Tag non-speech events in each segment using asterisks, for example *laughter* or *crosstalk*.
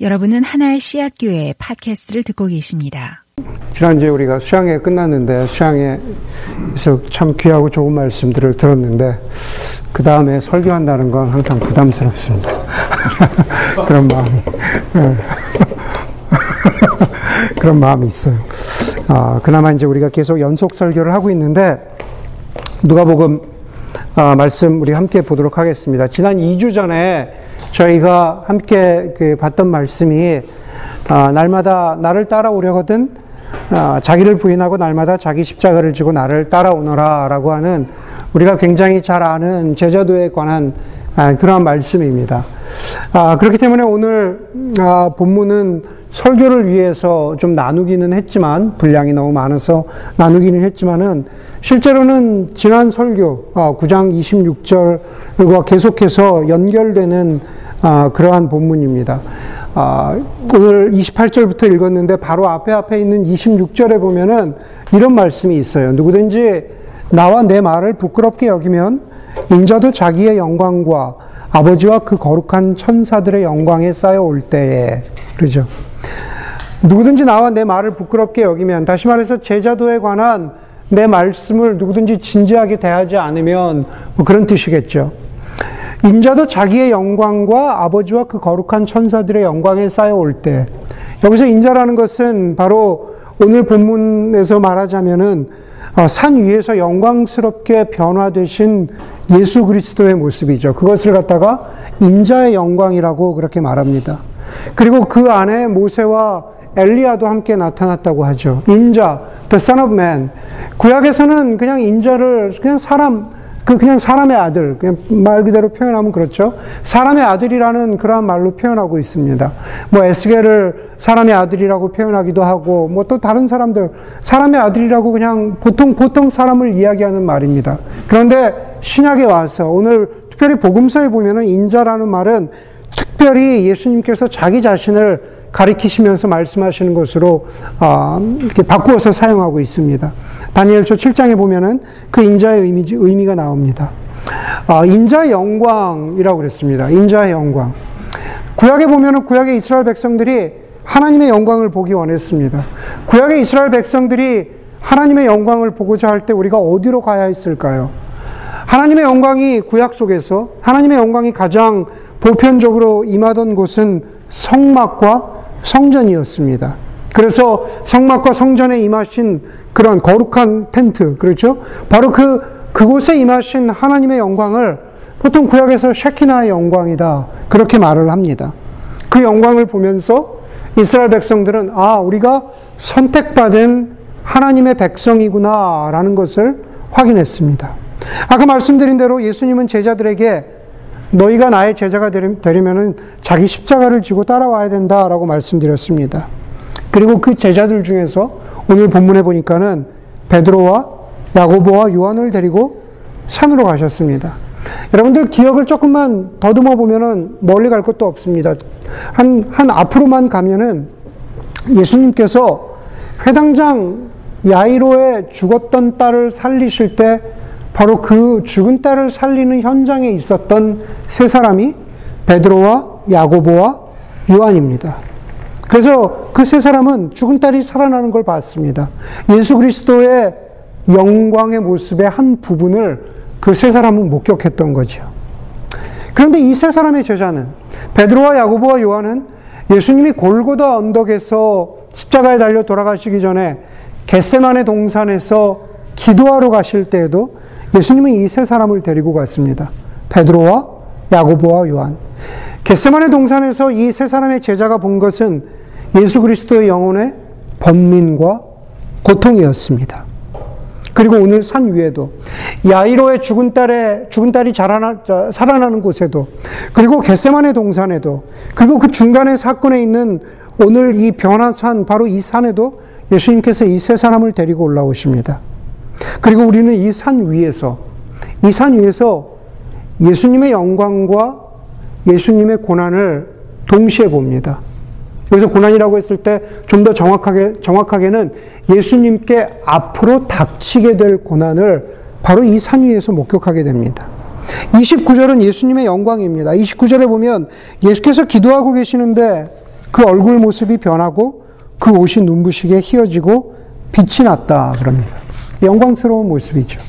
여러분은 하나의 씨앗 교회 팟캐스트를 듣고 계십니다. 지난주에 우리가 수양회 끝났는데 수양회에서 참 귀하고 좋은 말씀들을 들었는데 그 다음에 설교한다는 건 항상 부담스럽습니다. *laughs* 그런 마음이 네. *laughs* 그런 마음이 있어요. 아, 그나마 이제 우리가 계속 연속 설교를 하고 있는데 누가복음 아, 말씀 우리 함께 보도록 하겠습니다. 지난 2주 전에 저희가 함께 그 봤던 말씀이 아, 날마다 나를 따라오려거든 아, 자기를 부인하고 날마다 자기 십자가를 지고 나를 따라오너라라고 하는 우리가 굉장히 잘 아는 제자도에 관한 아, 그러한 말씀입니다. 아, 그렇기 때문에 오늘 아, 본문은 설교를 위해서 좀 나누기는 했지만 분량이 너무 많아서 나누기는 했지만은 실제로는 지난 설교 아, 9장 26절과 계속해서 연결되는 아, 그러한 본문입니다. 아, 오늘 28절부터 읽었는데 바로 앞에 앞에 있는 26절에 보면은 이런 말씀이 있어요. 누구든지 나와 내 말을 부끄럽게 여기면 인자도 자기의 영광과 아버지와 그 거룩한 천사들의 영광에 쌓여올 때에 그러죠. 누구든지 나와 내 말을 부끄럽게 여기면 다시 말해서 제자도에 관한 내 말씀을 누구든지 진지하게 대하지 않으면 뭐 그런 뜻이겠죠. 인자도 자기의 영광과 아버지와 그 거룩한 천사들의 영광에 쌓여올 때, 여기서 인자라는 것은 바로 오늘 본문에서 말하자면은 어, 산 위에서 영광스럽게 변화되신 예수 그리스도의 모습이죠. 그것을 갖다가 인자의 영광이라고 그렇게 말합니다. 그리고 그 안에 모세와 엘리야도 함께 나타났다고 하죠. 인자, the son of man. 구약에서는 그냥 인자를 그냥 사람, 그 그냥 사람의 아들, 그냥 말 그대로 표현하면 그렇죠. 사람의 아들이라는 그러한 말로 표현하고 있습니다. 뭐 에스겔을 사람의 아들이라고 표현하기도 하고, 뭐 또 다른 사람들 사람의 아들이라고 그냥 보통 보통 사람을 이야기하는 말입니다. 그런데 신약에 와서 오늘 특별히 복음서에 보면은 인자라는 말은 특별히 예수님께서 자기 자신을 가리키시면서 말씀하시는 것으로 어, 이렇게 바꾸어서 사용하고 있습니다. 다니엘서 7장에 보면은 그 인자의 의미, 의미가 나옵니다. 어, 인자의 영광이라고 그랬습니다. 인자의 영광. 구약에 보면은 구약의 이스라엘 백성들이 하나님의 영광을 보기 원했습니다. 구약의 이스라엘 백성들이 하나님의 영광을 보고자 할 때 우리가 어디로 가야 했을까요? 하나님의 영광이 구약 속에서 하나님의 영광이 가장 보편적으로 임하던 곳은 성막과 성전이었습니다. 그래서 성막과 성전에 임하신 그런 거룩한 텐트, 그렇죠? 바로 그, 그곳에 임하신 하나님의 영광을 보통 구약에서 쉐키나의 영광이다. 그렇게 말을 합니다. 그 영광을 보면서 이스라엘 백성들은, 아, 우리가 선택받은 하나님의 백성이구나, 라는 것을 확인했습니다. 아까 말씀드린 대로 예수님은 제자들에게 너희가 나의 제자가 되려면 자기 십자가를 지고 따라와야 된다라고 말씀드렸습니다. 그리고 그 제자들 중에서 오늘 본문에 보니까는 베드로와 야고보와 요한을 데리고 산으로 가셨습니다. 여러분들 기억을 조금만 더듬어 보면은 멀리 갈 것도 없습니다. 한, 한 앞으로만 가면은 예수님께서 회당장 야이로의 죽었던 딸을 살리실 때 바로 그 죽은 딸을 살리는 현장에 있었던 세 사람이 베드로와 야고보와 요한입니다. 그래서 그 세 사람은 죽은 딸이 살아나는 걸 봤습니다. 예수 그리스도의 영광의 모습의 한 부분을 그 세 사람은 목격했던 거죠. 그런데 이 세 사람의 제자는 베드로와 야고보와 요한은 예수님이 골고다 언덕에서 십자가에 달려 돌아가시기 전에 겟세만의 동산에서 기도하러 가실 때에도 예수님은 이 세 사람을 데리고 갔습니다. 베드로와 야고보와 요한. 겟세만의 동산에서 이 세 사람의 제자가 본 것은 예수 그리스도의 영혼의 번민과 고통이었습니다. 그리고 오늘 산 위에도 야이로의 죽은 딸의 죽은 딸이 자라나, 살아나는 곳에도 그리고 겟세만의 동산에도 그리고 그 중간에 사건에 있는 오늘 이 변화산 바로 이 산에도 예수님께서 이 세 사람을 데리고 올라오십니다. 그리고 우리는 이 산 위에서, 이 산 위에서 예수님의 영광과 예수님의 고난을 동시에 봅니다. 여기서 고난이라고 했을 때 좀 더 정확하게, 정확하게는 예수님께 앞으로 닥치게 될 고난을 바로 이 산 위에서 목격하게 됩니다. 29절은 예수님의 영광입니다. 29절에 보면 예수께서 기도하고 계시는데 그 얼굴 모습이 변하고 그 옷이 눈부시게 휘어지고 빛이 났다 그럽니다. 영광스러운 모습이죠.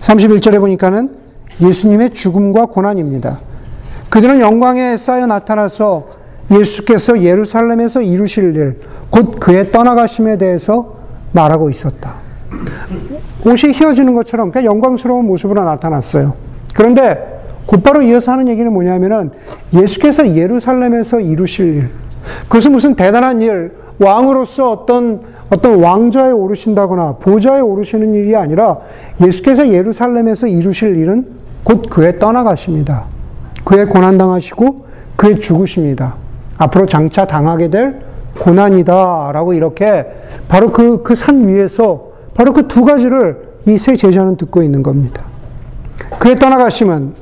31절에 보니까는 예수님의 죽음과 고난입니다. 그들은 영광에 쌓여 나타나서 예수께서 예루살렘에서 이루실 일, 곧 그의 떠나가심에 대해서 말하고 있었다. 옷이 휘어지는 것처럼 그냥 영광스러운 모습으로 나타났어요. 그런데 곧바로 이어서 하는 얘기는 뭐냐면은 예수께서 예루살렘에서 이루실 일. 그것은 무슨 대단한 일, 왕으로서 어떤 어떤 왕좌에 오르신다거나 보좌에 오르시는 일이 아니라 예수께서 예루살렘에서 이루실 일은 곧 그의 떠나가십니다. 그의 고난당하시고 그의 죽으십니다. 앞으로 장차 당하게 될 고난이다 라고 이렇게 바로 그 그 산 위에서 바로 그 두 가지를 이 세 제자는 듣고 있는 겁니다. 그의 떠나가심은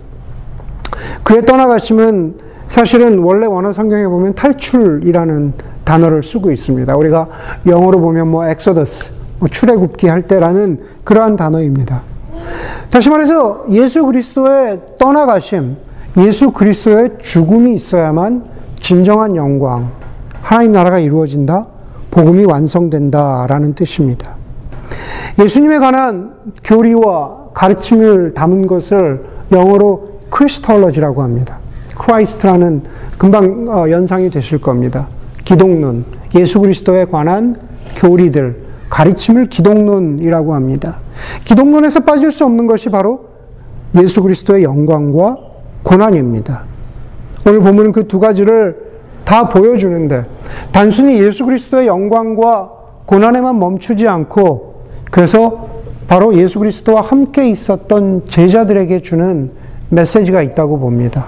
그의 떠나가심은 사실은 원래 원어 성경에 보면 탈출이라는 단어를 쓰고 있습니다. 우리가 영어로 보면 뭐 엑소더스, 뭐 출애굽기 할 때라는 그러한 단어입니다. 다시 말해서 예수 그리스도의 떠나가심, 예수 그리스도의 죽음이 있어야만 진정한 영광, 하나님 나라가 이루어진다, 복음이 완성된다라는 뜻입니다. 예수님에 관한 교리와 가르침을 담은 것을 영어로 Christology라고 합니다. Christ라는 금방 어, 연상이 되실 겁니다. 기독론, 예수 그리스도에 관한 교리들, 가르침을 기독론이라고 합니다. 기독론에서 빠질 수 없는 것이 바로 예수 그리스도의 영광과 고난입니다. 오늘 보면 그 두 가지를 다 보여주는데 단순히 예수 그리스도의 영광과 고난에만 멈추지 않고 그래서 바로 예수 그리스도와 함께 있었던 제자들에게 주는 메시지가 있다고 봅니다.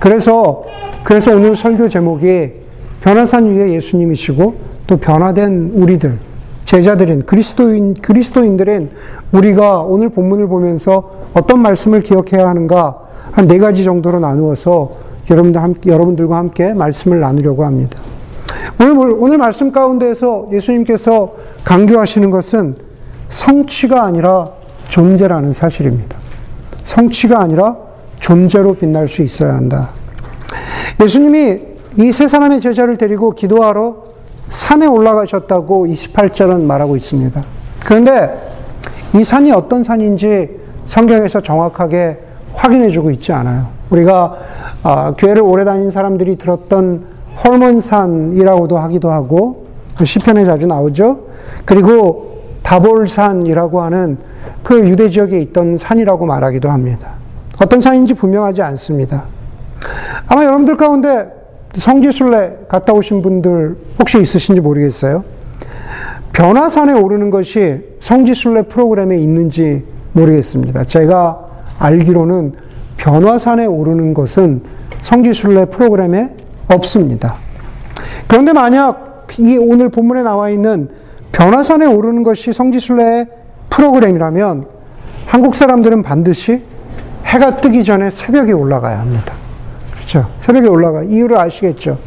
그래서 그래서 오늘 설교 제목이 변화산 위에 예수님이시고 또 변화된 우리들 제자들인 그리스도인 그리스도인들인 우리가 오늘 본문을 보면서 어떤 말씀을 기억해야 하는가 한 네 가지 정도로 나누어서 여러분들 여러분들과 함께 말씀을 나누려고 합니다. 오늘 오늘 말씀 가운데에서 예수님께서 강조하시는 것은 성취가 아니라 존재라는 사실입니다. 성취가 아니라 존재로 빛날 수 있어야 한다. 예수님이 이 세 사람의 제자를 데리고 기도하러 산에 올라가셨다고 28절은 말하고 있습니다. 그런데 이 산이 어떤 산인지 성경에서 정확하게 확인해 주고 있지 않아요. 우리가 어, 교회를 오래 다닌 사람들이 들었던 헐몬산이라고도 하기도 하고 시편에 자주 나오죠. 그리고 다볼산이라고 하는 그 유대 지역에 있던 산이라고 말하기도 합니다. 어떤 산인지 분명하지 않습니다. 아마 여러분들 가운데 성지순례 갔다 오신 분들 혹시 있으신지 모르겠어요. 변화산에 오르는 것이 성지순례 프로그램에 있는지 모르겠습니다. 제가 알기로는 변화산에 오르는 것은 성지순례 프로그램에 없습니다. 그런데 만약 이 오늘 본문에 나와 있는 변화산에 오르는 것이 성지순례 프로그램이라면 한국 사람들은 반드시 해가 뜨기 전에 새벽에 올라가야 합니다. 그렇죠? 새벽에 올라가. 이유를 아시겠죠?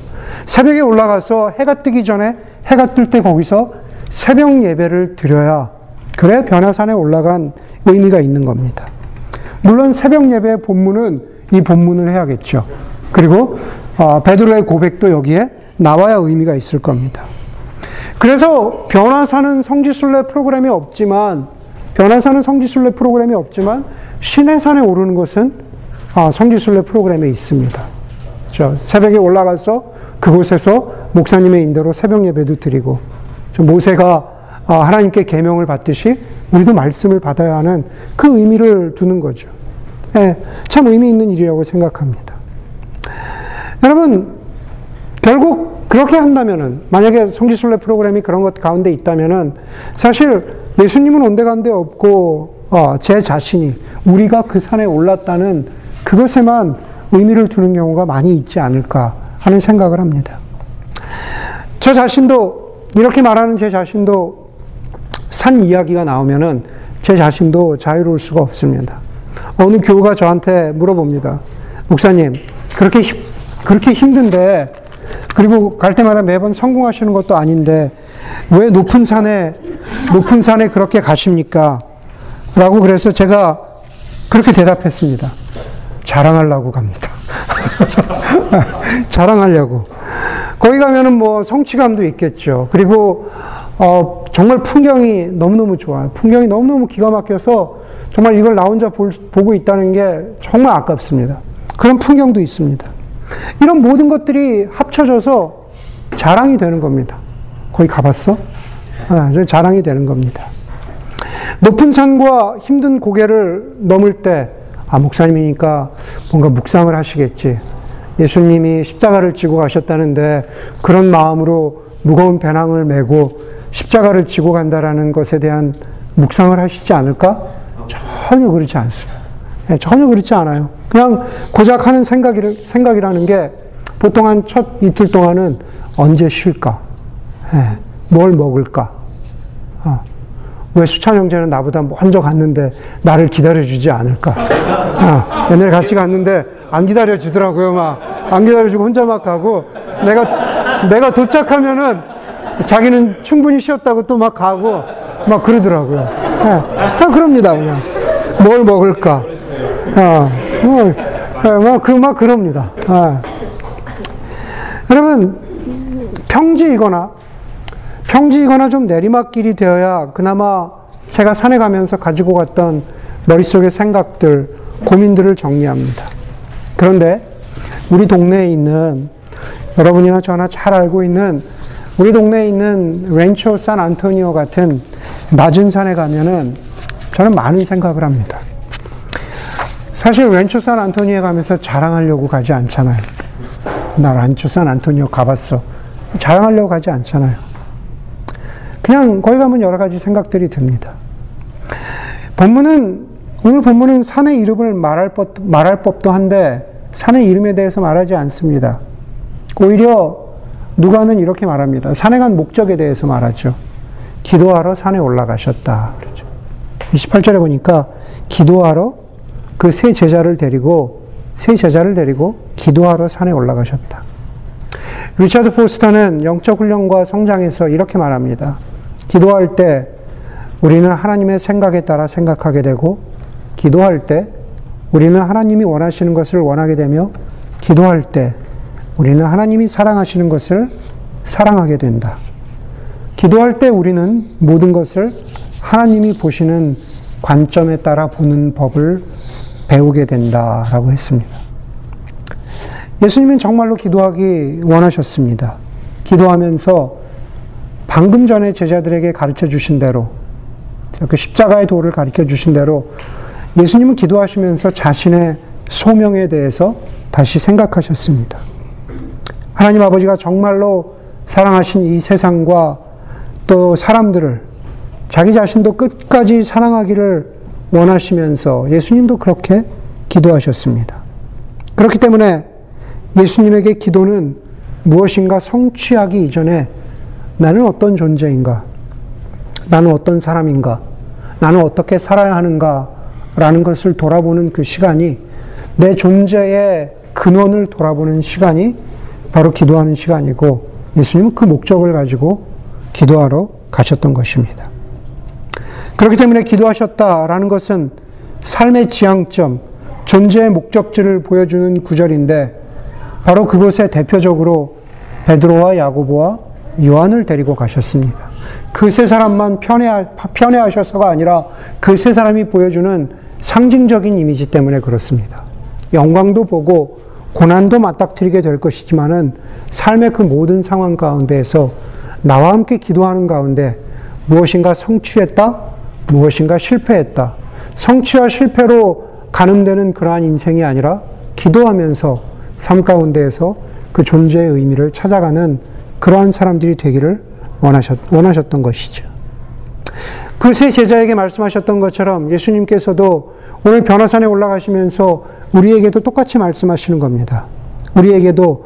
새벽에 올라가서 해가 뜨기 전에 해가 뜰 때 거기서 새벽 예배를 드려야 그래 변화산에 올라간 의미가 있는 겁니다. 물론 새벽 예배의 본문은 이 본문을 해야겠죠. 그리고 어, 베드로의 고백도 여기에 나와야 의미가 있을 겁니다. 그래서 변화사는 성지순례 프로그램이 없지만 변화사는 성지순례 프로그램이 없지만 신의 산에 오르는 것은 아, 성지순례 프로그램에 있습니다. 저 새벽에 올라가서 그곳에서 목사님의 인도로 새벽 예배도 드리고 모세가 아, 하나님께 계명을 받듯이 우리도 말씀을 받아야 하는 그 의미를 두는 거죠. 예, 참 의미 있는 일이라고 생각합니다. 여러분 결국 그렇게 한다면은 만약에 성지순례 프로그램이 그런 것 가운데 있다면은 사실 예수님은 온데간데 없고 어, 제 자신이 우리가 그 산에 올랐다는 그것에만 의미를 두는 경우가 많이 있지 않을까 하는 생각을 합니다. 저 자신도 이렇게 말하는 제 자신도 산 이야기가 나오면은 제 자신도 자유로울 수가 없습니다. 어느 교우가 저한테 물어봅니다. 목사님, 그렇게, 그렇게 힘든데, 그리고 갈 때마다 매번 성공하시는 것도 아닌데, 왜 높은 산에, 높은 산에 그렇게 가십니까? 라고 그래서 제가 그렇게 대답했습니다. 자랑하려고 갑니다. *laughs* 자랑하려고. 거기 가면은 뭐 성취감도 있겠죠. 그리고 어, 정말 풍경이 너무너무 좋아요. 풍경이 너무너무 기가 막혀서 정말 이걸 나 혼자 볼, 보고 있다는 게 정말 아깝습니다. 그런 풍경도 있습니다. 이런 모든 것들이 합쳐져서 자랑이 되는 겁니다. 거기 가봤어? 네, 자랑이 되는 겁니다. 높은 산과 힘든 고개를 넘을 때, 아, 목사님이니까 뭔가 묵상을 하시겠지. 예수님이 십자가를 지고 가셨다는데 그런 마음으로 무거운 배낭을 메고 십자가를 지고 간다라는 것에 대한 묵상을 하시지 않을까? 전혀 그렇지 않습니다. 네, 전혀 그렇지 않아요. 그냥 고작 하는 생각이, 생각이라는 게 보통 한 첫 이틀 동안은 언제 쉴까? 네, 뭘 먹을까? 어, 왜 수찬 형제는 나보다 먼저 갔는데 나를 기다려주지 않을까? 어, 옛날에 같이 갔는데 안 기다려주더라고요. 막. 안 기다려주고 혼자 막 가고 내가, 내가 도착하면은 자기는 충분히 쉬었다고 또 막 가고 막 그러더라고요. 네, 그럽니다. 그냥. 뭘 먹을까? 어, 뭐, 뭐, 그, 막 그럽니다. 어. 여러분, 평지이거나, 평지이거나 좀 내리막길이 되어야 그나마 제가 산에 가면서 가지고 갔던 머릿속의 생각들, 고민들을 정리합니다. 그런데 우리 동네에 있는 여러분이나 저나 잘 알고 있는 우리 동네에 있는 렌초 산 안토니오 같은 낮은 산에 가면은 저는 많은 생각을 합니다. 사실 렌초 산 안토니오에 가면서 자랑하려고 가지 않잖아요. 나 렌초 산 안토니오 가봤어. 자랑하려고 가지 않잖아요. 그냥 거기 가면 여러 가지 생각들이 듭니다. 본문은 오늘 본문은 산의 이름을 말할, 법, 말할 법도 한데 산의 이름에 대해서 말하지 않습니다. 오히려 누가는 이렇게 말합니다. 산에 간 목적에 대해서 말하죠. 기도하러 산에 올라가셨다. 그러죠. 28절에 보니까 기도하러 그 세 제자를 데리고 세 제자를 데리고 기도하러 산에 올라가셨다. 리차드 포스터는 영적 훈련과 성장에서 이렇게 말합니다. 기도할 때 우리는 하나님의 생각에 따라 생각하게 되고 기도할 때 우리는 하나님이 원하시는 것을 원하게 되며 기도할 때 우리는 하나님이 사랑하시는 것을 사랑하게 된다. 기도할 때 우리는 모든 것을 하나님이 보시는 관점에 따라 보는 법을 배우게 된다라고 했습니다. 예수님은 정말로 기도하기 원하셨습니다. 기도하면서 방금 전에 제자들에게 가르쳐 주신 대로 그 십자가의 도를 가르쳐 주신 대로 예수님은 기도하시면서 자신의 소명에 대해서 다시 생각하셨습니다. 하나님 아버지가 정말로 사랑하신 이 세상과 또 사람들을 자기 자신도 끝까지 사랑하기를 원하시면서 예수님도 그렇게 기도하셨습니다. 그렇기 때문에 예수님에게 기도는 무엇인가 성취하기 이전에 나는 어떤 존재인가? 나는 어떤 사람인가? 나는 어떻게 살아야 하는가? 라는 것을 돌아보는 그 시간이 내 존재의 근원을 돌아보는 시간이 바로 기도하는 시간이고 예수님은 그 목적을 가지고 기도하러 가셨던 것입니다. 그렇기 때문에 기도하셨다라는 것은 삶의 지향점, 존재의 목적지를 보여주는 구절인데 바로 그곳에 대표적으로 베드로와 야고보와 요한을 데리고 가셨습니다. 그 세 사람만 편애하, 편애하셔서가 아니라 그 세 사람이 보여주는 상징적인 이미지 때문에 그렇습니다. 영광도 보고 고난도 맞닥뜨리게 될 것이지만은 삶의 그 모든 상황 가운데에서 나와 함께 기도하는 가운데 무엇인가 성취했다, 무엇인가 실패했다. 성취와 실패로 가늠되는 그러한 인생이 아니라 기도하면서 삶 가운데에서 그 존재의 의미를 찾아가는 그러한 사람들이 되기를 원하셨, 원하셨던 것이죠. 그 세 제자에게 말씀하셨던 것처럼 예수님께서도 오늘 변화산에 올라가시면서 우리에게도 똑같이 말씀하시는 겁니다. 우리에게도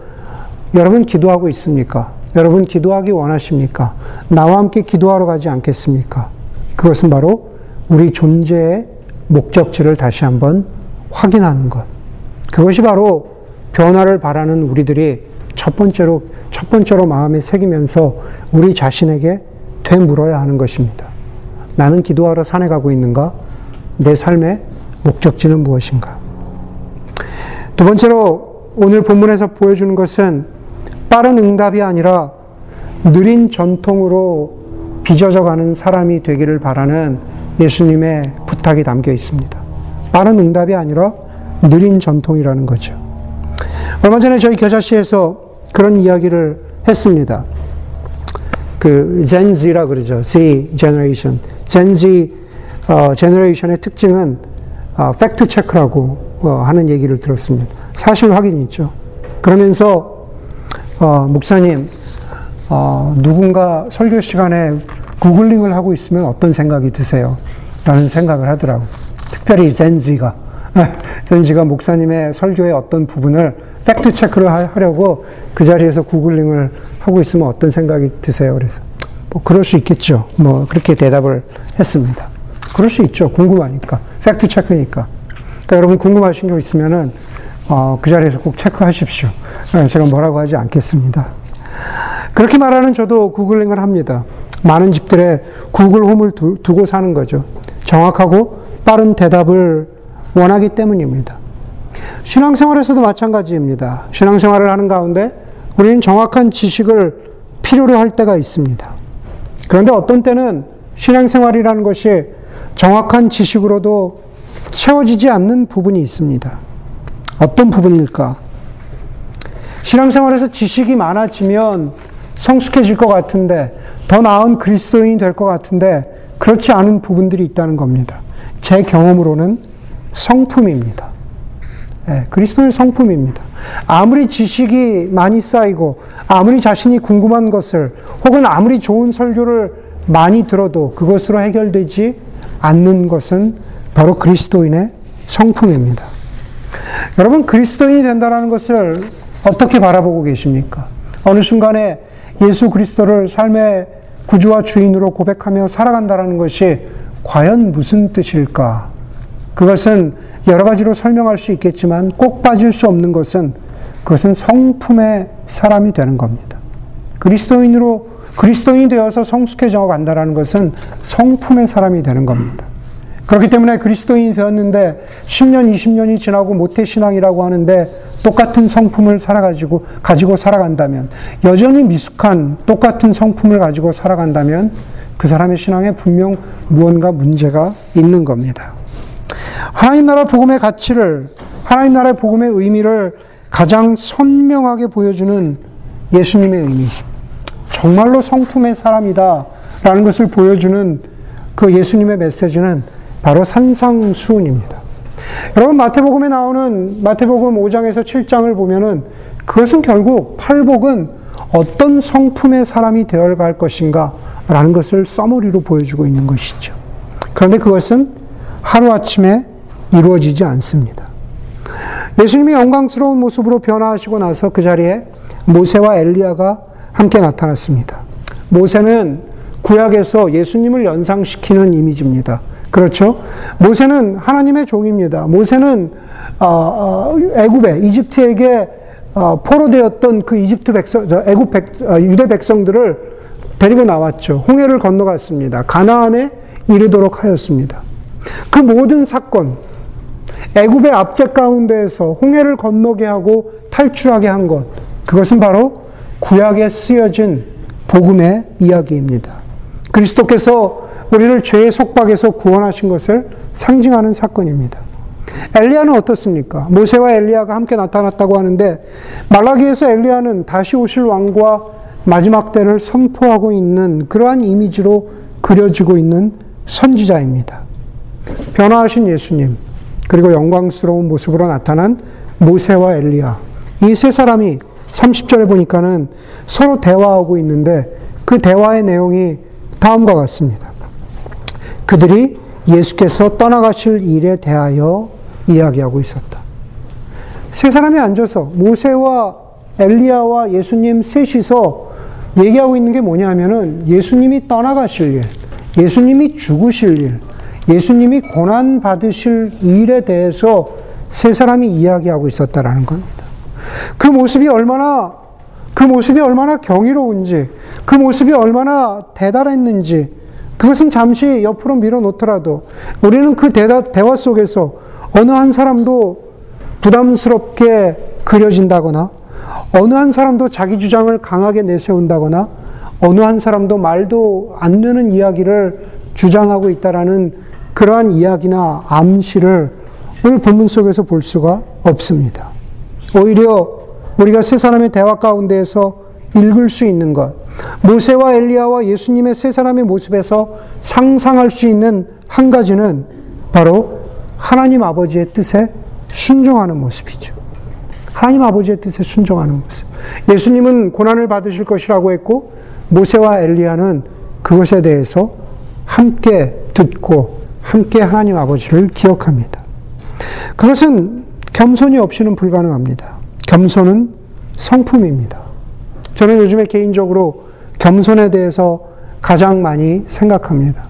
여러분 기도하고 있습니까? 여러분 기도하기 원하십니까? 나와 함께 기도하러 가지 않겠습니까? 그것은 바로 우리 존재의 목적지를 다시 한번 확인하는 것. 그것이 바로 변화를 바라는 우리들이 첫 번째로, 첫 번째로 마음에 새기면서 우리 자신에게 되물어야 하는 것입니다. 나는 기도하러 산에 가고 있는가? 내 삶의 목적지는 무엇인가? 두 번째로 오늘 본문에서 보여주는 것은 빠른 응답이 아니라 느린 전통으로 빚어져 가는 사람이 되기를 바라는 예수님의 부탁이 담겨 있습니다. 빠른 응답이 아니라 느린 전통이라는 거죠. 얼마 전에 저희 겨자씨에서 그런 이야기를 했습니다. 그 Gen Z라 그러죠. Z generation. Gen Z 어, generation의 특징은 어, fact check라고 어, 하는 얘기를 들었습니다. 사실 확인이 있죠. 그러면서 어, 목사님 어, 누군가 설교 시간에 googling을 하고 있으면 어떤 생각이 드세요? 라는 생각을 하더라고. 특별히 젠지가 *laughs* 젠지가 목사님의 설교의 어떤 부분을 fact check를 하려고 그 자리에서 googling을 하고 있으면 어떤 생각이 드세요? 그래서 뭐 그럴 수 있겠죠. 뭐 그렇게 대답을 했습니다. 그럴 수 있죠. 궁금하니까 fact check니까. 그러니까 여러분 궁금하신 거 있으면은 어, 그 자리에서 꼭 체크하십시오. 네, 제가 뭐라고 하지 않겠습니다. 그렇게 말하는 저도 구글링을 합니다. 많은 집들에 구글 홈을 두, 두고 사는 거죠. 정확하고 빠른 대답을 원하기 때문입니다. 신앙생활에서도 마찬가지입니다. 신앙생활을 하는 가운데 우리는 정확한 지식을 필요로 할 때가 있습니다. 그런데 어떤 때는 신앙생활이라는 것이 정확한 지식으로도 채워지지 않는 부분이 있습니다. 어떤 부분일까? 신앙생활에서 지식이 많아지면 성숙해질 것 같은데, 더 나은 그리스도인이 될 것 같은데, 그렇지 않은 부분들이 있다는 겁니다. 제 경험으로는 성품입니다. 예, 그리스도의 성품입니다. 아무리 지식이 많이 쌓이고, 아무리 자신이 궁금한 것을, 혹은 아무리 좋은 설교를 많이 들어도 그것으로 해결되지 않는 것은 바로 그리스도인의 성품입니다. 여러분, 그리스도인이 된다는 것을 어떻게 바라보고 계십니까? 어느 순간에 예수 그리스도를 삶의 구주와 주인으로 고백하며 살아간다는 것이 과연 무슨 뜻일까? 그것은 여러 가지로 설명할 수 있겠지만 꼭 빠질 수 없는 것은 그것은 성품의 사람이 되는 겁니다. 그리스도인으로 그리스도인이 되어서 성숙해져 간다는 것은 성품의 사람이 되는 겁니다. 그렇기 때문에 그리스도인이 되었는데 10년, 20년이 지나고 모태 신앙이라고 하는데 똑같은 성품을 살아가지고, 가지고 살아간다면, 여전히 미숙한 똑같은 성품을 가지고 살아간다면 그 사람의 신앙에 분명 무언가 문제가 있는 겁니다. 하나님 나라 복음의 가치를, 하나님 나라의 복음의 의미를 가장 선명하게 보여주는 예수님의 의미. 정말로 성품의 사람이다. 라는 것을 보여주는 그 예수님의 메시지는 바로 산상수훈입니다. 여러분 마태복음에 나오는 마태복음 5장에서 7장을 보면은 그것은 결국 팔복은 어떤 성품의 사람이 되어 갈 것인가 라는 것을 써머리로 보여주고 있는 것이죠. 그런데 그것은 하루아침에 이루어지지 않습니다. 예수님이 영광스러운 모습으로 변화하시고 나서 그 자리에 모세와 엘리야가 함께 나타났습니다. 모세는 구약에서 예수님을 연상시키는 이미지입니다. 그렇죠? 모세는 하나님의 종입니다. 모세는 어, 어, 애굽에 이집트에게 어, 포로되었던 그 이집트 백성, 애굽 백, 유대 백성들을 데리고 나왔죠. 홍해를 건너갔습니다. 가나안에 이르도록 하였습니다. 그 모든 사건, 애굽의 압제 가운데에서 홍해를 건너게 하고 탈출하게 한 것, 그것은 바로 구약에 쓰여진 복음의 이야기입니다. 그리스도께서 우리를 죄의 속박에서 구원하신 것을 상징하는 사건입니다. 엘리야는 어떻습니까? 모세와 엘리야가 함께 나타났다고 하는데 말라기에서 엘리야는 다시 오실 왕과 마지막 때를 선포하고 있는 그러한 이미지로 그려지고 있는 선지자입니다. 변화하신 예수님, 그리고 영광스러운 모습으로 나타난 모세와 엘리야. 이 세 사람이 30절에 보니까는 서로 대화하고 있는데 그 대화의 내용이 다음과 같습니다. 그들이 예수께서 떠나가실 일에 대하여 이야기하고 있었다. 세 사람이 앉아서 모세와 엘리야와 예수님 셋이서 얘기하고 있는 게 뭐냐면은 예수님이 떠나가실 일, 예수님이 죽으실 일, 예수님이 고난 받으실 일에 대해서 세 사람이 이야기하고 있었다라는 겁니다. 그 모습이 얼마나 그 모습이 얼마나 경이로운지, 그 모습이 얼마나 대단했는지, 그것은 잠시 옆으로 밀어놓더라도 우리는 그 대화, 대화 속에서 어느 한 사람도 부담스럽게 그려진다거나 어느 한 사람도 자기 주장을 강하게 내세운다거나 어느 한 사람도 말도 안 되는 이야기를 주장하고 있다라는 그러한 이야기나 암시를 오늘 본문 속에서 볼 수가 없습니다. 오히려 우리가 세 사람의 대화 가운데에서 읽을 수 있는 것, 모세와 엘리야와 예수님의 세 사람의 모습에서 상상할 수 있는 한 가지는 바로 하나님 아버지의 뜻에 순종하는 모습이죠. 하나님 아버지의 뜻에 순종하는 모습. 예수님은 고난을 받으실 것이라고 했고, 모세와 엘리야는 그것에 대해서 함께 듣고, 함께 하나님 아버지를 기억합니다. 그것은 겸손이 없이는 불가능합니다. 겸손은 성품입니다. 저는 요즘에 개인적으로 겸손에 대해서 가장 많이 생각합니다.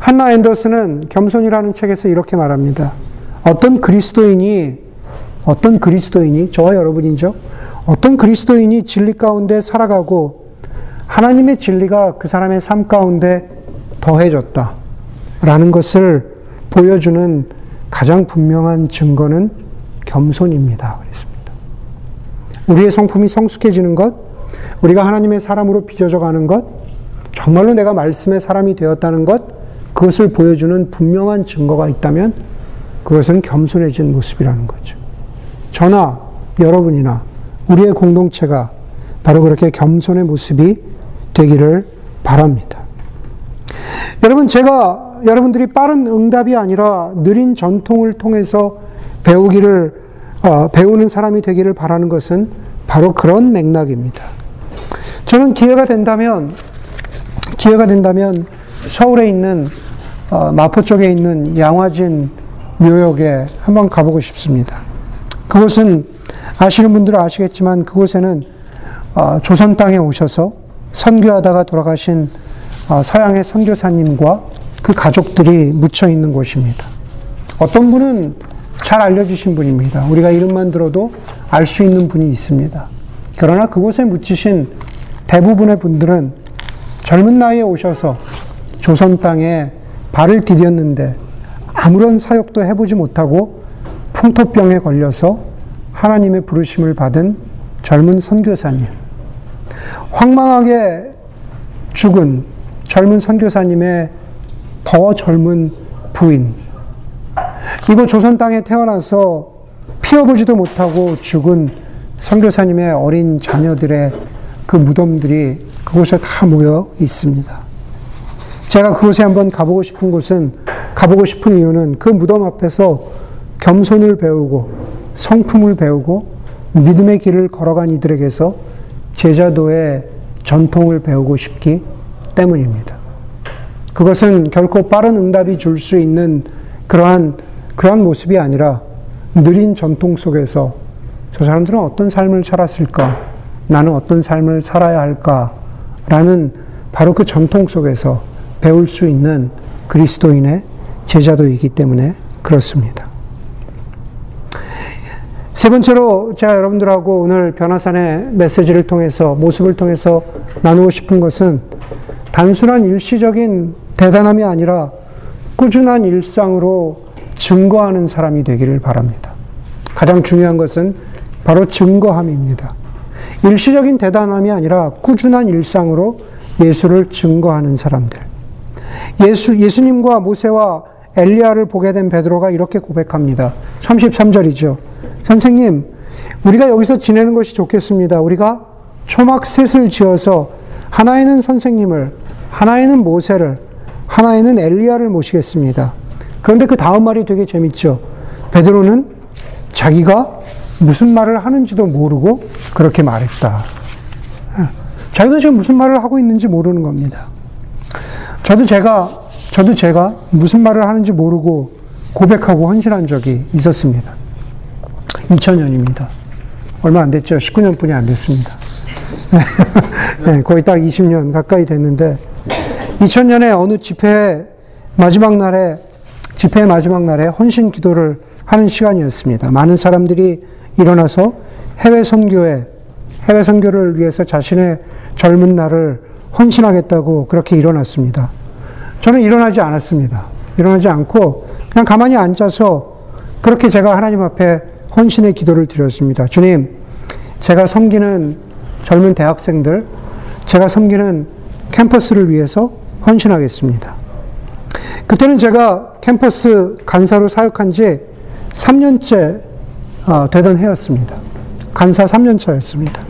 한나 앤더슨은 겸손이라는 책에서 이렇게 말합니다. 어떤 그리스도인이 어떤 그리스도인이 저와 여러분이죠. 어떤 그리스도인이 진리 가운데 살아가고 하나님의 진리가 그 사람의 삶 가운데 더해졌다. 라는 것을 보여주는 가장 분명한 증거는 겸손입니다. 그랬습니다. 우리의 성품이 성숙해지는 것, 우리가 하나님의 사람으로 빚어져 가는 것, 정말로 내가 말씀의 사람이 되었다는 것, 그것을 보여주는 분명한 증거가 있다면 그것은 겸손해진 모습이라는 거죠. 저나 여러분이나 우리의 공동체가 바로 그렇게 겸손의 모습이 되기를 바랍니다. 여러분, 제가 여러분들이 빠른 응답이 아니라 느린 전통을 통해서 배우기를, 어, 배우는 사람이 되기를 바라는 것은 바로 그런 맥락입니다. 저는 기회가 된다면, 기회가 된다면 서울에 있는 어, 마포 쪽에 있는 양화진 묘역에 한번 가보고 싶습니다. 그곳은 아시는 분들은 아시겠지만 그곳에는 어, 조선 땅에 오셔서 선교하다가 돌아가신 어, 서양의 선교사님과 그 가족들이 묻혀 있는 곳입니다. 어떤 분은 잘 알려주신 분입니다. 우리가 이름만 들어도 알 수 있는 분이 있습니다. 그러나 그곳에 묻히신 대부분의 분들은 젊은 나이에 오셔서 조선 땅에 발을 디뎠는데 아무런 사역도 해보지 못하고 풍토병에 걸려서 하나님의 부르심을 받은 젊은 선교사님. 황망하게 죽은 젊은 선교사님의 더 젊은 부인. 이거 조선 땅에 태어나서 피어보지도 못하고 죽은 선교사님의 어린 자녀들의 그 무덤들이 그곳에 다 모여 있습니다. 제가 그곳에 한번 가보고 싶은 곳은 가보고 싶은 이유는 그 무덤 앞에서 겸손을 배우고 성품을 배우고 믿음의 길을 걸어간 이들에게서 제자도의 전통을 배우고 싶기 때문입니다. 그것은 결코 빠른 응답이 줄 수 있는 그러한, 그러한 모습이 아니라 느린 전통 속에서 저 사람들은 어떤 삶을 살았을까? 나는 어떤 삶을 살아야 할까? 라는 바로 그 전통 속에서 배울 수 있는 그리스도인의 제자도이기 때문에 그렇습니다. 세 번째로 제가 여러분들하고 오늘 변화산의 메시지를 통해서 모습을 통해서 나누고 싶은 것은 단순한 일시적인 대단함이 아니라 꾸준한 일상으로 증거하는 사람이 되기를 바랍니다. 가장 중요한 것은 바로 증거함입니다. 일시적인 대단함이 아니라 꾸준한 일상으로 예수를 증거하는 사람들. 예수, 예수님과 모세와 엘리야를 보게 된 베드로가 이렇게 고백합니다. 33절이죠. 선생님, 우리가 여기서 지내는 것이 좋겠습니다. 우리가 초막 셋을 지어서 하나에는 선생님을, 하나에는 모세를, 하나에는 엘리야를 모시겠습니다. 그런데 그 다음 말이 되게 재밌죠. 베드로는 자기가 무슨 말을 하는지도 모르고 그렇게 말했다. 자기도 지금 무슨 말을 하고 있는지 모르는 겁니다. 저도 제가, 저도 제가 무슨 말을 하는지 모르고 고백하고 헌신한 적이 있었습니다. 2000년입니다. 얼마 안 됐죠? 19년 뿐이 안 됐습니다. *laughs* 네, 거의 딱 20년 가까이 됐는데, 2000년에 어느 집회 마지막 날에, 집회 마지막 날에 헌신 기도를 하는 시간이었습니다. 많은 사람들이 일어나서 해외 선교에 해외 선교를 위해서 자신의 젊은 날을 헌신하겠다고 그렇게 일어났습니다. 저는 일어나지 않았습니다. 일어나지 않고 그냥 가만히 앉아서 그렇게 제가 하나님 앞에 헌신의 기도를 드렸습니다. 주님, 제가 섬기는 젊은 대학생들, 제가 섬기는 캠퍼스를 위해서 헌신하겠습니다. 그때는 제가 캠퍼스 간사로 사역한 지 3년째 어, 되던 해였습니다. 간사 3년차였습니다.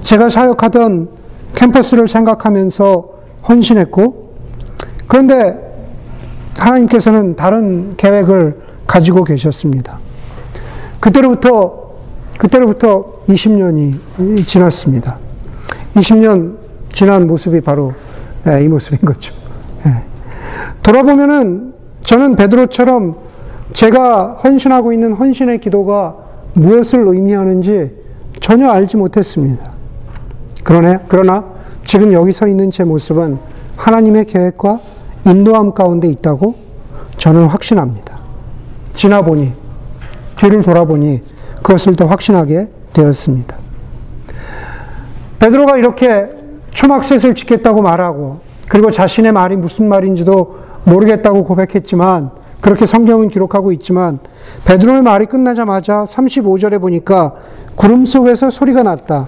제가 사역하던 캠퍼스를 생각하면서 헌신했고, 그런데 하나님께서는 다른 계획을 가지고 계셨습니다. 그때로부터, 그때로부터 20년이 지났습니다. 20년 지난 모습이 바로 예, 이 모습인 거죠. 예. 돌아보면은 저는 베드로처럼 제가 헌신하고 있는 헌신의 기도가 무엇을 의미하는지 전혀 알지 못했습니다. 그러네, 그러나 지금 여기 서 있는 제 모습은 하나님의 계획과 인도함 가운데 있다고 저는 확신합니다. 지나보니, 뒤를 돌아보니 그것을 더 확신하게 되었습니다. 베드로가 이렇게 초막셋을 짓겠다고 말하고 그리고 자신의 말이 무슨 말인지도 모르겠다고 고백했지만 그렇게 성경은 기록하고 있지만 베드로의 말이 끝나자마자 35절에 보니까 구름 속에서 소리가 났다.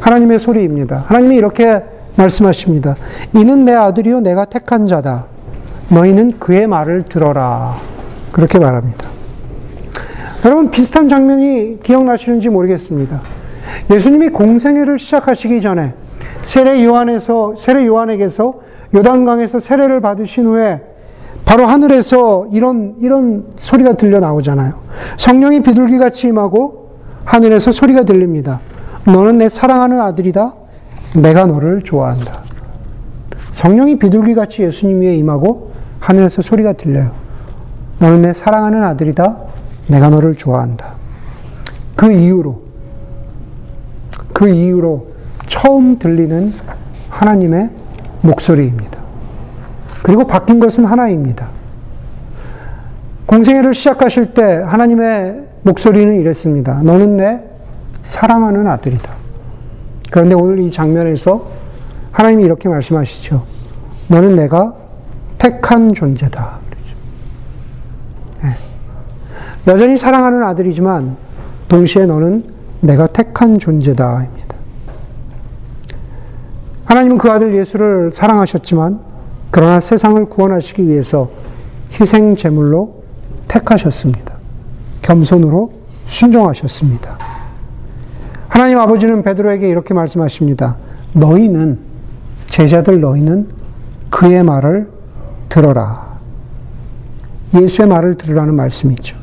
하나님의 소리입니다. 하나님이 이렇게 말씀하십니다. 이는 내 아들이요 내가 택한 자다. 너희는 그의 말을 들어라. 그렇게 말합니다. 여러분 비슷한 장면이 기억나시는지 모르겠습니다. 예수님이 공생애를 시작하시기 전에 세례 요한에서 세례 요한에게서 요단강에서 세례를 받으신 후에 바로 하늘에서 이런 이런 소리가 들려 나오잖아요. 성령이 비둘기 같이 임하고 하늘에서 소리가 들립니다. 너는 내 사랑하는 아들이다. 내가 너를 좋아한다. 성령이 비둘기 같이 예수님 위에 임하고 하늘에서 소리가 들려요. 너는 내 사랑하는 아들이다. 내가 너를 좋아한다. 그 이후로 그 이후로 처음 들리는 하나님의 목소리입니다. 그리고 바뀐 것은 하나입니다. 공생애를 시작하실 때 하나님의 목소리는 이랬습니다. 너는 내 사랑하는 아들이다. 그런데 오늘 이 장면에서 하나님이 이렇게 말씀하시죠. 너는 내가 택한 존재다. 네. 여전히 사랑하는 아들이지만 동시에 너는 내가 택한 존재다입니다. 하나님은 그 아들 예수를 사랑하셨지만 그러나 세상을 구원하시기 위해서 희생 제물로 택하셨습니다. 겸손으로 순종하셨습니다. 하나님 아버지는 베드로에게 이렇게 말씀하십니다. 너희는 제자들 너희는 그의 말을 들어라. 예수의 말을 들으라는 말씀이죠.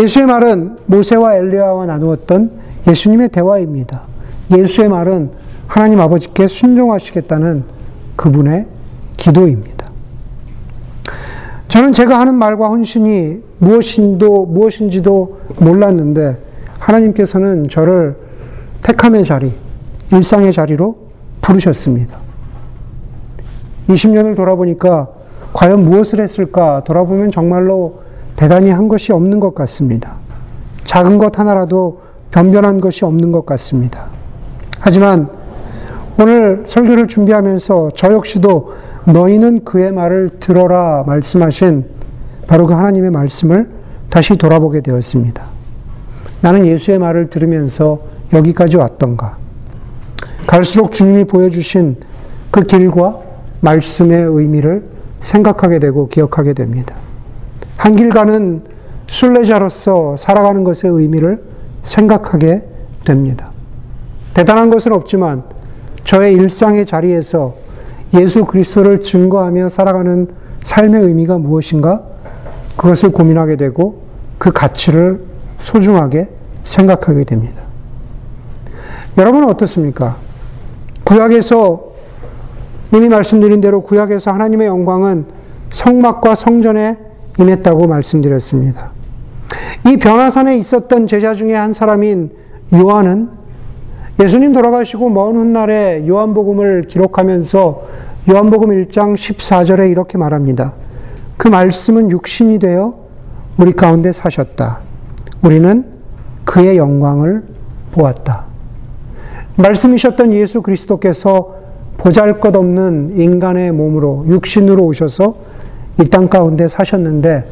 예수의 말은 모세와 엘리야와 나누었던 예수님의 대화입니다. 예수의 말은 하나님 아버지께 순종하시겠다는 그분의 기도입니다. 저는 제가 하는 말과 헌신이 무엇인도, 무엇인지도 몰랐는데 하나님께서는 저를 택함의 자리, 일상의 자리로 부르셨습니다. 20년을 돌아보니까 과연 무엇을 했을까 돌아보면 정말로 대단히 한 것이 없는 것 같습니다. 작은 것 하나라도 변변한 것이 없는 것 같습니다. 하지만 오늘 설교를 준비하면서 저 역시도 너희는 그의 말을 들어라 말씀하신 바로 그 하나님의 말씀을 다시 돌아보게 되었습니다. 나는 예수의 말을 들으면서 여기까지 왔던가? 갈수록 주님이 보여주신 그 길과 말씀의 의미를 생각하게 되고 기억하게 됩니다. 한길 가는 순례자로서 살아가는 것의 의미를 생각하게 됩니다. 대단한 것은 없지만 저의 일상의 자리에서 예수 그리스도를 증거하며 살아가는 삶의 의미가 무엇인가? 그것을 고민하게 되고 그 가치를 소중하게 생각하게 됩니다. 여러분은 어떻습니까? 구약에서 이미 말씀드린 대로 구약에서 하나님의 영광은 성막과 성전에 임했다고 말씀드렸습니다. 이 변화산에 있었던 제자 중에 한 사람인 요한은 예수님 돌아가시고 먼 훗날에 요한복음을 기록하면서 요한복음 1장 14절에 이렇게 말합니다. 그 말씀은 육신이 되어 우리 가운데 사셨다. 우리는 그의 영광을 보았다. 말씀이셨던 예수 그리스도께서 보잘 것 없는 인간의 몸으로 육신으로 오셔서 이 땅 가운데 사셨는데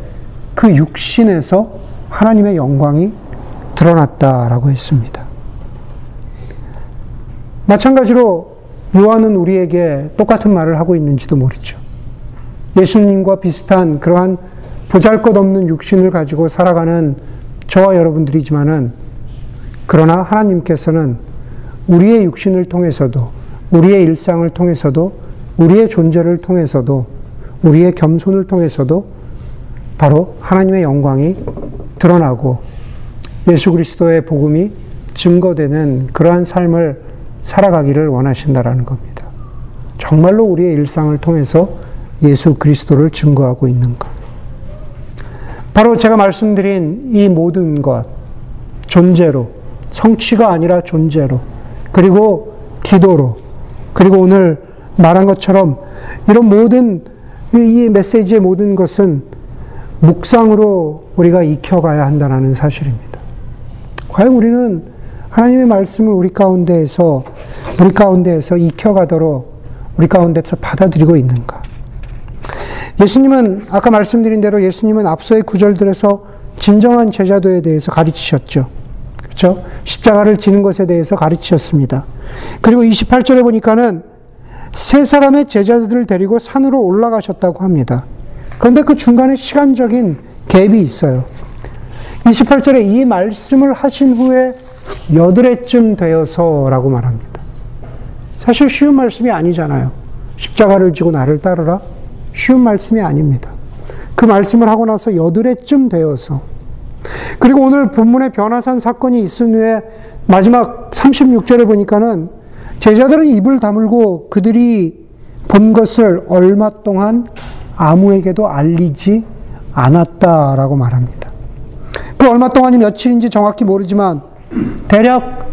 그 육신에서 하나님의 영광이 드러났다라고 했습니다. 마찬가지로 요한은 우리에게 똑같은 말을 하고 있는지도 모르죠. 예수님과 비슷한 그러한 보잘 것 없는 육신을 가지고 살아가는 저와 여러분들이지만은 그러나 하나님께서는 우리의 육신을 통해서도 우리의 일상을 통해서도 우리의 존재를 통해서도 우리의 겸손을 통해서도 바로 하나님의 영광이 드러나고 예수 그리스도의 복음이 증거되는 그러한 삶을 살아가기를 원하신다라는 겁니다. 정말로 우리의 일상을 통해서 예수 그리스도를 증거하고 있는가? 바로 제가 말씀드린 이 모든 것, 존재로, 성취가 아니라 존재로, 그리고 기도로, 그리고 오늘 말한 것처럼 이런 모든 이 메시지의 모든 것은 묵상으로 우리가 익혀가야 한다는 사실입니다. 과연 우리는 하나님의 말씀을 우리 가운데에서 우리 가운데에서 익혀가도록 우리 가운데서 받아들이고 있는가? 예수님은 아까 말씀드린 대로 예수님은 앞서의 구절들에서 진정한 제자도에 대해서 가르치셨죠. 그렇죠? 십자가를 지는 것에 대해서 가르치셨습니다. 그리고 28절에 보니까는 세 사람의 제자들을 데리고 산으로 올라가셨다고 합니다. 그런데 그 중간에 시간적인 갭이 있어요. 28절에 이 말씀을 하신 후에 여드레쯤 되어서라고 말합니다. 사실 쉬운 말씀이 아니잖아요. 십자가를 지고 나를 따르라. 쉬운 말씀이 아닙니다. 그 말씀을 하고 나서 여드레쯤 되어서 그리고 오늘 본문의 변화산 사건이 있은 후에 마지막 36절에 보니까는 제자들은 입을 다물고 그들이 본 것을 얼마 동안 아무에게도 알리지 않았다라고 말합니다. 그 얼마 동안이 며칠인지 정확히 모르지만 대략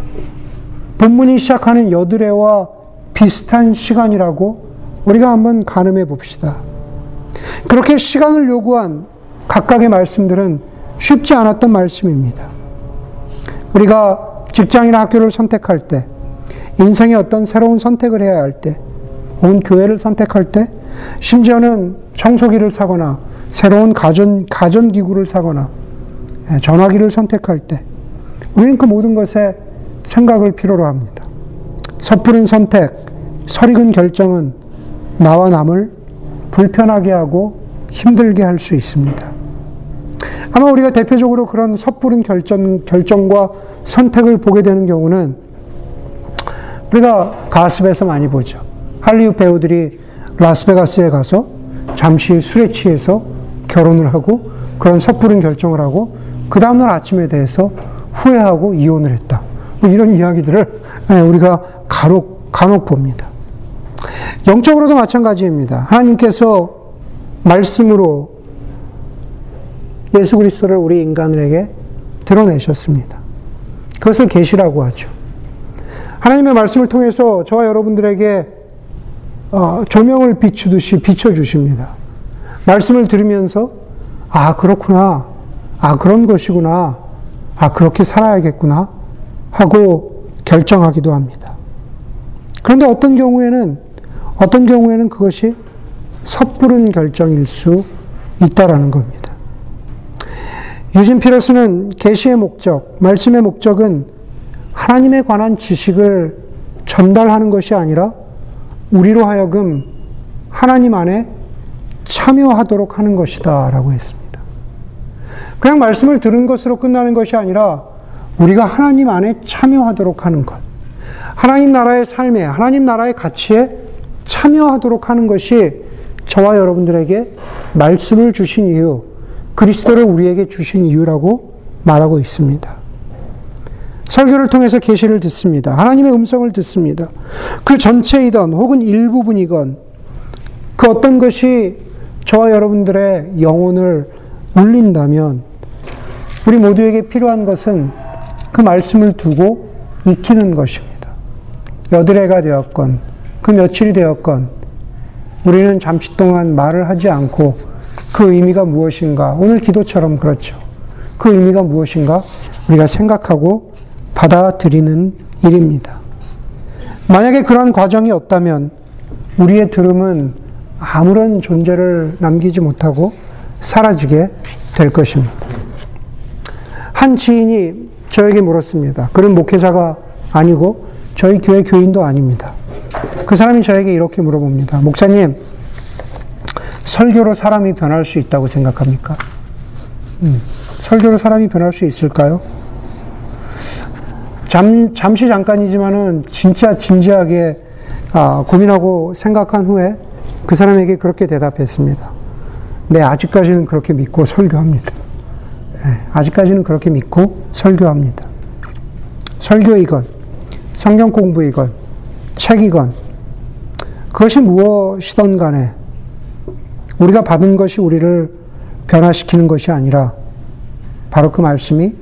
본문이 시작하는 여드레와 비슷한 시간이라고 우리가 한번 가늠해 봅시다. 그렇게 시간을 요구한 각각의 말씀들은 쉽지 않았던 말씀입니다. 우리가 직장이나 학교를 선택할 때, 인생의 어떤 새로운 선택을 해야 할 때, 혹은 교회를 선택할 때, 심지어는 청소기를 사거나 새로운 가전, 가전기구를 사거나 예, 전화기를 선택할 때, 우리는 그 모든 것에 생각을 필요로 합니다. 섣부른 선택, 설익은 결정은 나와 남을 불편하게 하고 힘들게 할 수 있습니다. 아마 우리가 대표적으로 그런 섣부른 결정, 결정과 선택을 보게 되는 경우는 우리가 가스에서 많이 보죠. 할리우드 배우들이 라스베가스에 가서 잠시 술에 취해서 결혼을 하고 그런 섣부른 결정을 하고 그 다음날 아침에 대해서 후회하고 이혼을 했다. 뭐 이런 이야기들을 예, 우리가 간혹, 간혹 봅니다. 영적으로도 마찬가지입니다. 하나님께서 말씀으로 예수 그리스도를 우리 인간에게 드러내셨습니다. 그것을 계시라고 하죠. 하나님의 말씀을 통해서 저와 여러분들에게 어, 조명을 비추듯이 비춰주십니다. 말씀을 들으면서, 아, 그렇구나. 아, 그런 것이구나. 아, 그렇게 살아야겠구나. 하고 결정하기도 합니다. 그런데 어떤 경우에는, 어떤 경우에는 그것이 섣부른 결정일 수 있다라는 겁니다. 유진 피러스는 계시의 목적, 말씀의 목적은 하나님에 관한 지식을 전달하는 것이 아니라 우리로 하여금 하나님 안에 참여하도록 하는 것이다 라고 했습니다. 그냥 말씀을 들은 것으로 끝나는 것이 아니라 우리가 하나님 안에 참여하도록 하는 것. 하나님 나라의 삶에, 하나님 나라의 가치에 참여하도록 하는 것이 저와 여러분들에게 말씀을 주신 이유, 그리스도를 우리에게 주신 이유라고 말하고 있습니다. 설교를 통해서 계시를 듣습니다. 하나님의 음성을 듣습니다. 그 전체이던 혹은 일부분이건 그 어떤 것이 저와 여러분들의 영혼을 울린다면 우리 모두에게 필요한 것은 그 말씀을 두고 익히는 것입니다. 여드레가 되었건 그 며칠이 되었건 우리는 잠시 동안 말을 하지 않고 그 의미가 무엇인가 오늘 기도처럼 그렇죠. 그 의미가 무엇인가 우리가 생각하고 받아들이는 일입니다. 만약에 그러한 과정이 없다면 우리의 들음은 아무런 존재를 남기지 못하고 사라지게 될 것입니다. 한 지인이 저에게 물었습니다. 그는 목회자가 아니고 저희 교회 교인도 아닙니다. 그 사람이 저에게 이렇게 물어봅니다. 목사님, 설교로 사람이 변할 수 있다고 생각합니까? 음, 설교로 사람이 변할 수 있을까요? 잠, 잠시 잠깐이지만은 진짜 진지하게 아, 고민하고 생각한 후에 그 사람에게 그렇게 대답했습니다. 네, 아직까지는 그렇게 믿고 설교합니다. 네, 아직까지는 그렇게 믿고 설교합니다. 설교이건, 성경 공부이건, 책이건, 그것이 무엇이든 간에 우리가 받은 것이 우리를 변화시키는 것이 아니라 바로 그 말씀이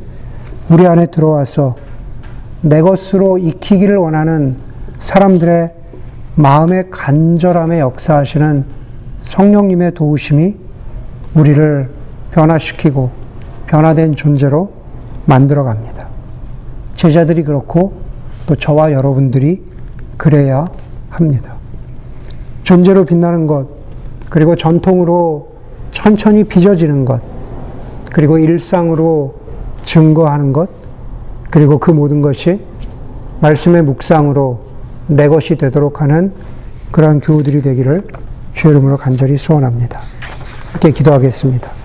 우리 안에 들어와서 내 것으로 익히기를 원하는 사람들의 마음의 간절함에 역사하시는 성령님의 도우심이 우리를 변화시키고 변화된 존재로 만들어 갑니다. 제자들이 그렇고 또 저와 여러분들이 그래야 합니다. 존재로 빛나는 것, 그리고 전통으로 천천히 빚어지는 것, 그리고 일상으로 증거하는 것, 그리고 그 모든 것이 말씀의 묵상으로 내 것이 되도록 하는 그러한 교우들이 되기를 주의 이름으로 간절히 소원합니다. 함께 기도하겠습니다.